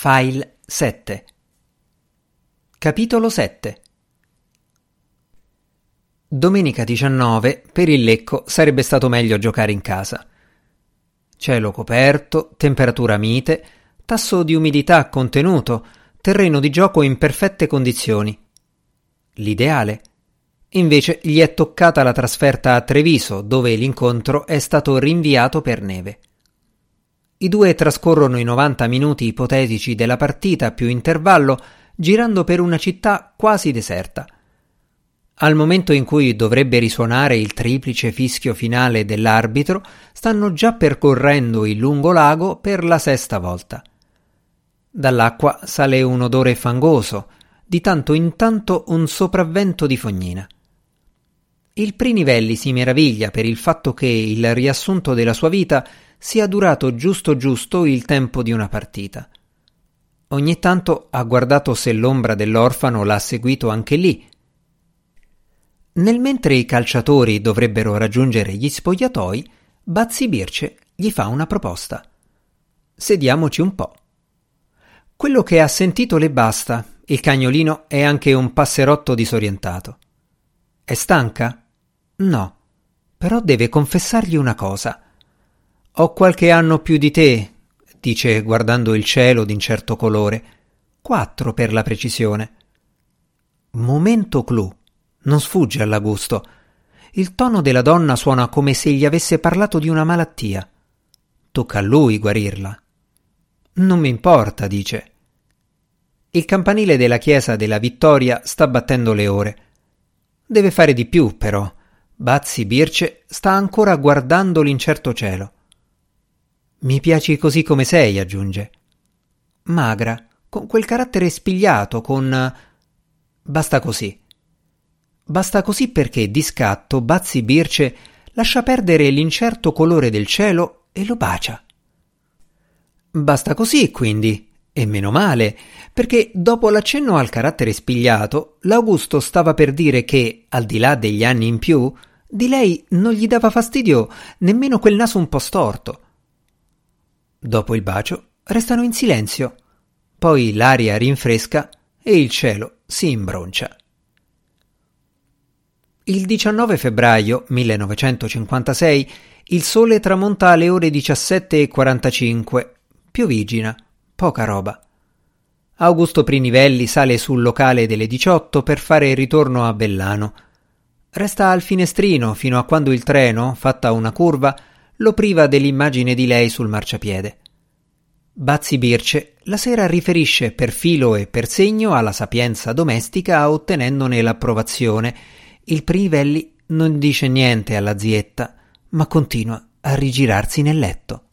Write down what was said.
File 7 Capitolo 7 Domenica 19 per il Lecco sarebbe stato meglio giocare in casa. Cielo coperto, temperatura mite, tasso di umidità contenuto, terreno di gioco in perfette condizioni. L'ideale. Invece gli è toccata la trasferta a Treviso, dove l'incontro è stato rinviato per neve. I due trascorrono i 90 minuti ipotetici della partita più intervallo girando per una città quasi deserta. Al momento in cui dovrebbe risuonare il triplice fischio finale dell'arbitro, stanno già percorrendo il lungo lago per la sesta volta. Dall'acqua sale un odore fangoso, di tanto in tanto un sopravvento di fognina. Il Prinivelli si meraviglia per il fatto che il riassunto della sua vita sia durato giusto giusto il tempo di una partita. Ogni tanto ha guardato se l'ombra dell'orfano l'ha seguito anche lì, nel mentre i calciatori dovrebbero raggiungere gli spogliatoi, Bazzi Birce gli fa una proposta. Sediamoci un po'. Quello che ha sentito le basta, il cagnolino è anche un passerotto disorientato. È stanca? No, però deve confessargli una cosa. Ho qualche anno più di te, dice guardando il cielo d'incerto colore. Quattro per la precisione. Momento clou. Non sfugge all'Augusto. Il tono della donna suona come se gli avesse parlato di una malattia. Tocca a lui guarirla. Non mi importa, dice. Il campanile della chiesa della Vittoria sta battendo le ore. Deve fare di più, però. Bazzi Birce sta ancora guardando l'incerto cielo. Mi piaci così come sei, aggiunge. Magra, con quel carattere spigliato, con. Basta così. Basta così perché di scatto Bazzi Birce lascia perdere l'incerto colore del cielo e lo bacia. Basta così, quindi, e meno male, perché dopo l'accenno al carattere spigliato, l'Augusto stava per dire che, al di là degli anni in più, di lei non gli dava fastidio nemmeno quel naso un po' storto. Dopo il bacio restano in silenzio, poi l'aria rinfresca e il cielo si imbroncia. Il 19 febbraio 1956 il sole tramonta alle ore 17.45. Piovigina, poca roba. Augusto Prinivelli sale sul locale delle 18 per fare il ritorno a Bellano. Resta al finestrino fino a quando il treno, fatta una curva, lo priva dell'immagine di lei sul marciapiede. Bazzi Birce la sera riferisce per filo e per segno alla sapienza domestica ottenendone l'approvazione il Prinivelli non dice niente alla zietta, ma continua a rigirarsi nel letto.